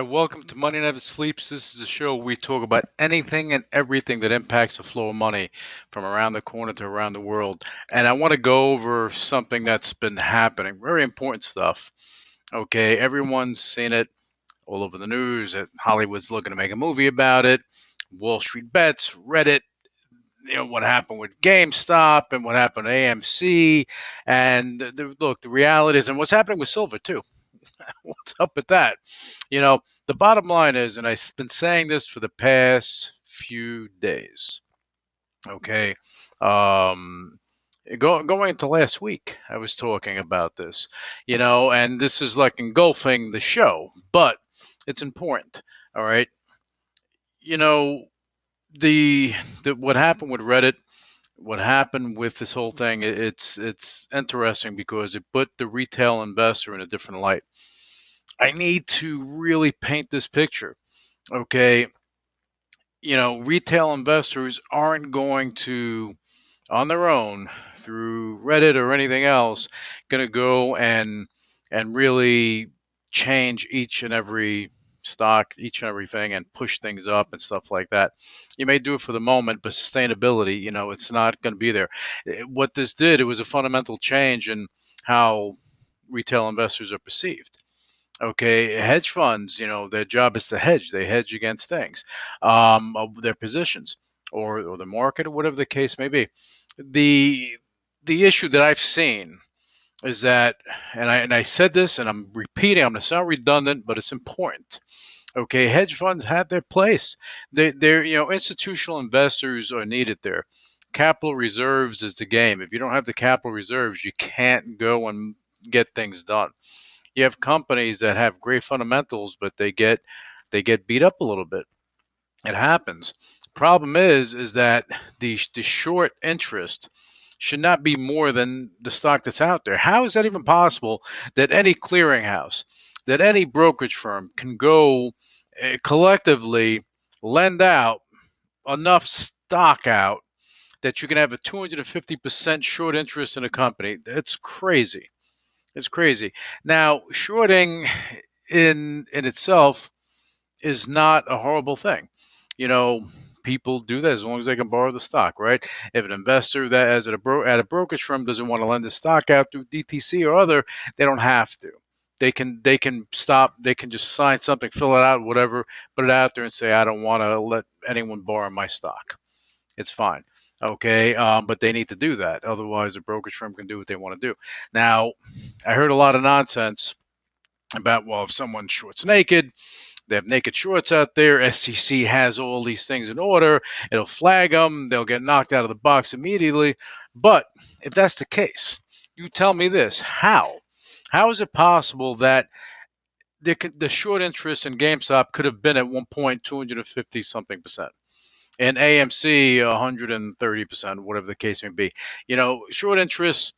right, welcome to Money Never Sleeps. This is a show where we talk about anything and everything that impacts the flow of money from around the corner to around the world. And I want to go over something that's been happening, very important stuff. Okay, everyone's seen it all over the news. Hollywood's looking to make a movie about it. Wall Street Bets, Reddit, you know what happened with GameStop and what happened to AMC, and uh, the, look, the reality is, and what's happening with silver too. what's up with that? You know, the bottom line is, and I've been saying this for the past few days. Okay, um, go, going into last week, I was talking about this. You know, and this is like engulfing the show, but it's important. All right, you know, the, the what happened with Reddit, what happened with this whole thing, it's it's interesting because it put the retail investor in a different light. I need to really paint this picture. Okay, you know, retail investors aren't going to on their own through Reddit or anything else going to go and and really change each and every stock, each and everything, and push things up and stuff like that. You may do it for the moment, but sustainability, you know, it's not going to be there. Eh, what this did, it was a fundamental change in how retail investors are perceived. Okay, hedge funds, you know, their job is to hedge. They hedge against things, um, their positions or, or the market or whatever the case may be. The the issue that I've seen is that, and I and I said this, and I'm repeating. I'm going to sound redundant, but it's important. Okay, hedge funds have their place. They, they're you know institutional investors are needed there. Capital reserves is the game. If you don't have the capital reserves, you can't go and get things done. You have companies that have great fundamentals, but they get they get beat up a little bit. It happens. Problem is, is that the the short interest should not be more than the stock that's out there. How is that even possible that any clearinghouse, that any brokerage firm can go uh, collectively lend out enough stock out that you can have a 250% short interest in a company? That's crazy. It's crazy. Now, shorting in in itself is not a horrible thing. You know, people do that as long as they can borrow the stock, right? If an investor that has at a bro- at a brokerage firm doesn't want to lend the stock out through DTC or other, they don't have to. They can they can stop. They can just sign something, fill it out, whatever, put it out there, and say, I don't want to let anyone borrow my stock. It's fine. Okay, um, but they need to do that. Otherwise, the brokerage firm can do what they want to do. Now, I heard a lot of nonsense about well, if someone shorts naked, they have naked shorts out there. SEC has all these things in order. It'll flag them. They'll get knocked out of the box immediately. But if that's the case, you tell me this: how? How is it possible that the, the short interest in GameStop could have been at one point 250 something percent? and AMC 130 percent, whatever the case may be. You know, short interest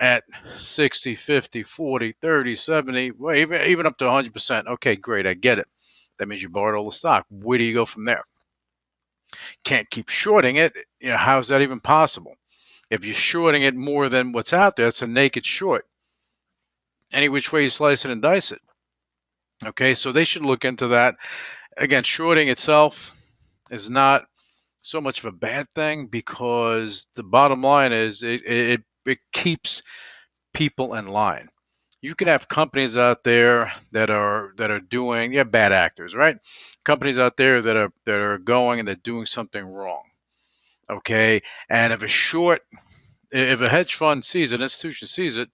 at 60, 50, 40, 30, 70, well, even, even up to 100%. Okay, great. I get it. That means you borrowed all the stock. Where do you go from there? Can't keep shorting it. You know, how is that even possible? If you're shorting it more than what's out there, it's a naked short. Any which way you slice it and dice it. Okay, so they should look into that. Again, shorting itself is not so much of a bad thing because the bottom line is it, it, it keeps people in line you can have companies out there that are that are doing yeah bad actors right? Companies out there that are that are going and they're doing something wrong okay? And if a short if a hedge fund sees it an institution sees it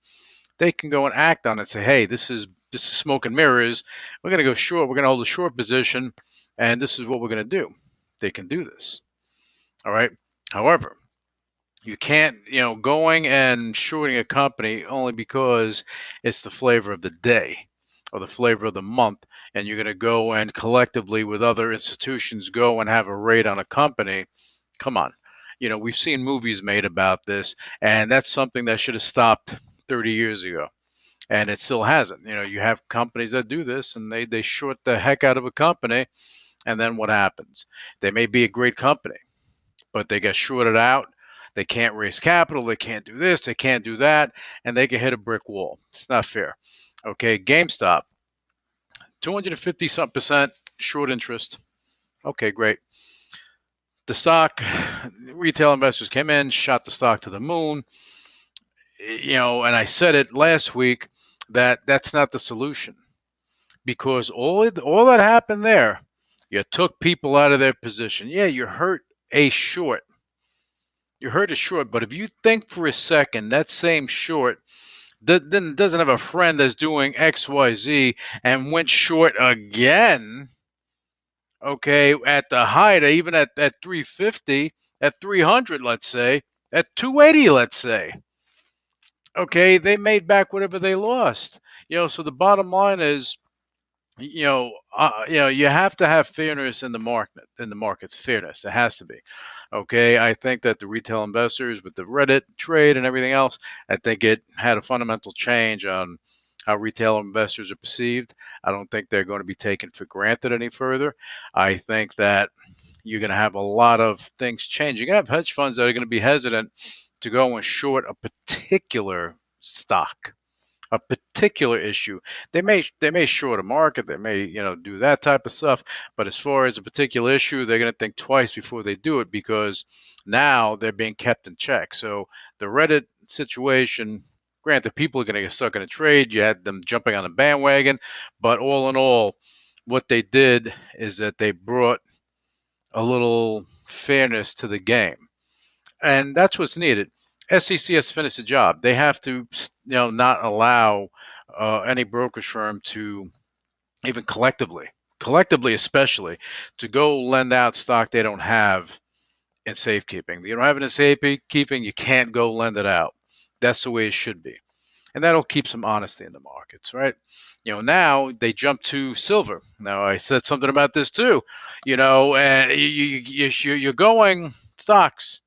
they can go and act on it say hey this is this is smoke and mirrors. We're going to go short we're going to hold a short position and this is what we're going to do. They can do this all right? However you can't, you know, going and shorting a company only because it's the flavor of the day. or the flavor of the month, and you're going to go and collectively with other institutions go and have a raid on a company. Come on. You know, we've seen movies made about this, and that's something that should have stopped 30 years ago. And it still hasn't. You know, you have companies that do this and they, they short the heck out of a company. And then what happens? They may be a great company, but they get shorted out. They can't raise capital. They can't do this. They can't do that. And they can hit a brick wall. It's not fair. Okay. GameStop, 250 something percent short interest. Okay, great. The stock, retail investors came in, shot the stock to the moon. You know, and I said it last week that that's not the solution because all all that happened there, you took people out of their position. Yeah, you hurt a short. You heard a short, but if you think for a second that same short then doesn't have a friend that's doing X, Y, Z and went short again. Okay, at the height, even at at 350, at 300, let's say, at 280, let's say. Okay, they made back whatever they lost. You know, so the bottom line is you know, uh, you know, you have to have fairness in the market. In the markets, fairness. It has to be. Okay, I think that the retail investors with the Reddit trade and everything else, I think it had a fundamental change on how retail investors are perceived. I don't think they're going to be taken for granted any further. I think that you're going to have a lot of things change. You're going to have hedge funds that are going to be hesitant to go and short a particular stock a particular issue. They may they may short a market, they may you know do that type of stuff. But as far as a particular issue, they're going to think twice before they do it because now they're being kept in check. So the Reddit situation. Granted, people are going to get stuck in a trade. You had them jumping on the bandwagon, but all in all, what they did is that they brought a little fairness to the game. And that's what's needed. SEC has finished the job. They have to, you know, not allow uh, any brokerage firm to even collectively, collectively especially, to go lend out stock they don't have in safekeeping. You don't have it in safekeeping, you can't go lend it out. That's the way it should be. And that'll keep some honesty in the markets, right? You know, now they jump to silver. Now I said something about this too. You know, you, you, you're going stocks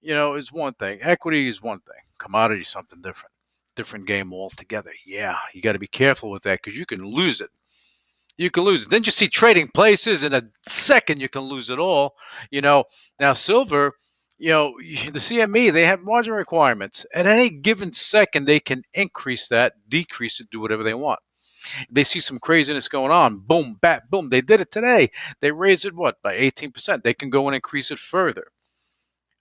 you know, is one thing. Equity is one thing. Commodity is something different. Different game altogether. Yeah, you got to be careful with that because you can lose it. You can lose it. Then you see trading places in a second, you can lose it all. You know, now silver, you know, the CME, they have margin requirements. At any given second, they can increase that, decrease it, do whatever they want. They see some craziness going on. Boom, bat, boom. They did it today. They raised it, what, by 18%. They can go and increase it further.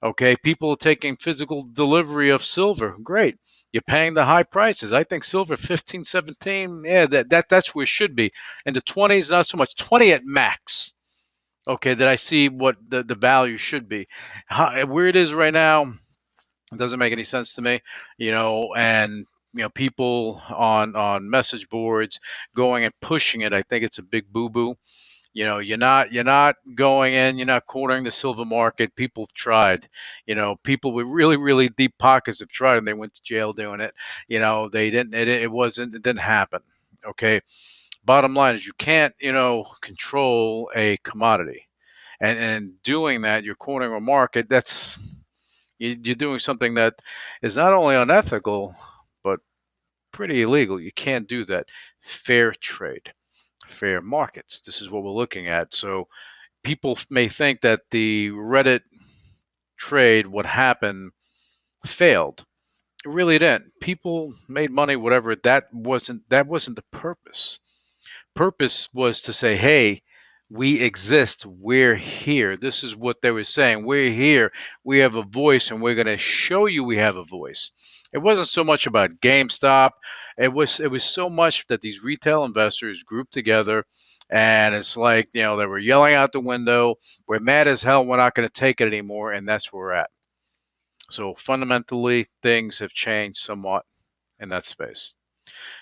Okay, people are taking physical delivery of silver. Great. You're paying the high prices. I think silver 15, 17, yeah, that, that that's where it should be. In the 20s, not so much. 20 at max. Okay, that I see what the, the value should be. How, where it is right now, doesn't make any sense to me. You know, and you know, people on on message boards going and pushing it. I think it's a big boo boo. You know, you're not you're not going in, you're not cornering the silver market. People tried. You know, people with really really deep pockets have tried, and they went to jail doing it. You know, they didn't. It, it wasn't. It didn't happen. Okay. Bottom line is you can't you know control a commodity, and and doing that you're cornering a market. That's you're doing something that is not only unethical but pretty illegal. You can't do that. Fair trade fair markets. This is what we're looking at. So people may think that the Reddit trade, what happened, failed. It really didn't. People made money, whatever. That wasn't that wasn't the purpose. Purpose was to say, hey, we exist. We're here. This is what they were saying. We're here. We have a voice, and we're going to show you we have a voice. It wasn't so much about GameStop. It was it was so much that these retail investors grouped together, and it's like you know they were yelling out the window. We're mad as hell. We're not going to take it anymore, and that's where we're at. So fundamentally, things have changed somewhat in that space.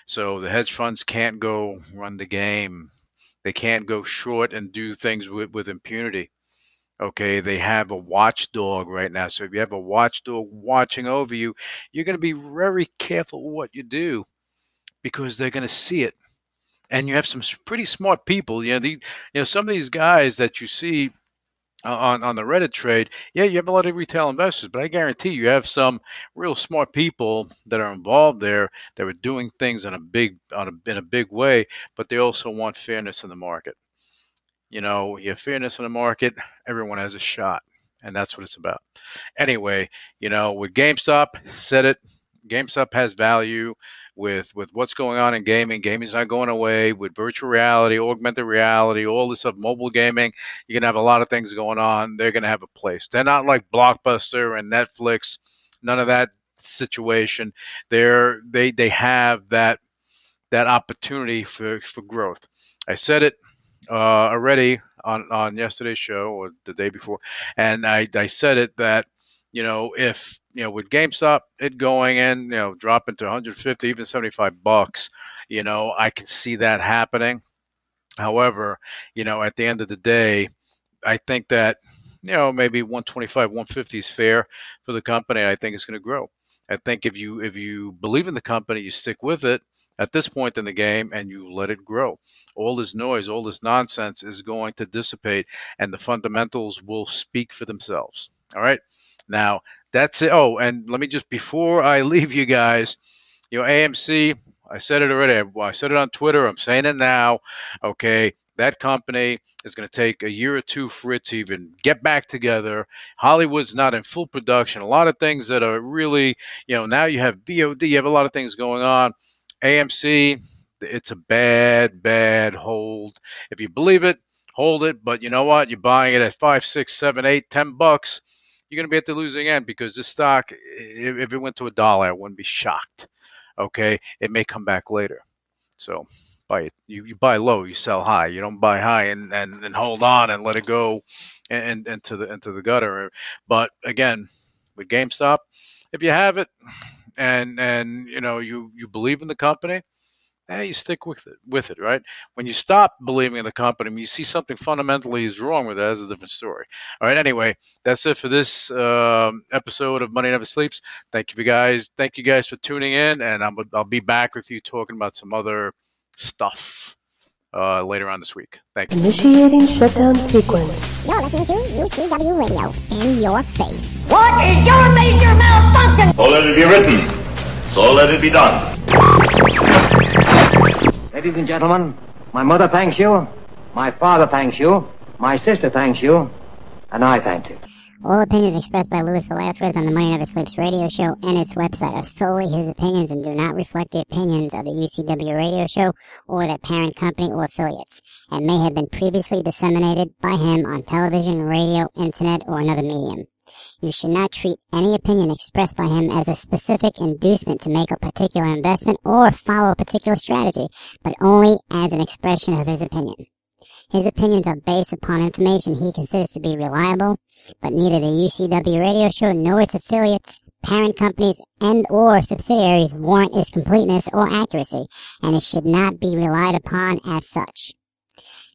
So the hedge funds can't go run the game they can't go short and do things with, with impunity. Okay, they have a watchdog right now. So if you have a watchdog watching over you, you're going to be very careful what you do because they're going to see it. and you have some pretty smart people. You know, the, you know some of these guys that you see on on the Reddit trade, yeah, you have a lot of retail investors, but I guarantee you have some real smart people that are involved there that are doing things in a big on a, in a big way, but they also want fairness in the market. You know, you have fairness in the market, everyone has a shot, and that's what it's about. Anyway, you know, with GameStop, said it, GameStop has value with with what's going on in gaming. Gaming's not going away. With virtual reality, augmented reality, all this stuff, mobile gaming, you're gonna have a lot of things going on. They're gonna have a place. They're not like Blockbuster and Netflix. None of that situation. They're they they have that that opportunity for for growth. I said it uh, already on on yesterday's show or the day before, and I I said it that you know if you know, with GameStop it going in, you know, dropping to 150, even 75 bucks, you know, I can see that happening. However, you know, at the end of the day, I think that you know maybe 125, 150 is fair for the company. I think it's going to grow. I think if you if you believe in the company, you stick with it at this point in the game and you let it grow. All this noise, all this nonsense is going to dissipate, and the fundamentals will speak for themselves. All right. Now, that's it. Oh, and let me just before I leave you guys, you know, AMC. I said it already. I said it on Twitter. I'm saying it now. Okay, that company is going to take a year or two for it to even get back together. Hollywood's not in full production. A lot of things that are really, you know, now you have VOD. You have a lot of things going on. AMC, it's a bad, bad hold. If you believe it, hold it. But you know what? You're buying it at five, six, seven, eight, ten bucks you're going to be at the losing end because this stock, if it went to a dollar, I wouldn't be shocked. Okay, it may come back later. So buy it. You, you buy low, you sell high. You don't buy high and, and, and hold on and let it go and, and into the into the gutter. But again, with GameStop, if you have it and and you know you you believe in the company, eh, you stick with it, with it, right? When you stop believing in the company, you see something fundamentally is wrong with it. That's a different story. All right. Anyway, that's it for this um, episode of Money Never Sleeps. Thank you, guys. Thank you guys for tuning in, and I'm, I'll be back with you talking about some other stuff uh, later on this week. Thank you. Initiating shutdown sequence. You're listening to UCW Radio in your face. What is your major malfunction? So let it be written. So let it be done. Ladies and gentlemen, my mother thanks you, my father thanks you, my sister thanks you, and I thank you. All opinions expressed by Luis Velazquez on the Money Never Sleeps radio show and its website are solely his opinions and do not reflect the opinions of the UCW radio show or their parent company or affiliates, and may have been previously disseminated by him on television, radio, internet, or another medium. You should not treat any opinion expressed by him as a specific inducement to make a particular investment or follow a particular strategy, but only as an expression of his opinion. His opinions are based upon information he considers to be reliable, but neither the UCW radio show nor its affiliates, parent companies, and or subsidiaries warrant its completeness or accuracy, and it should not be relied upon as such.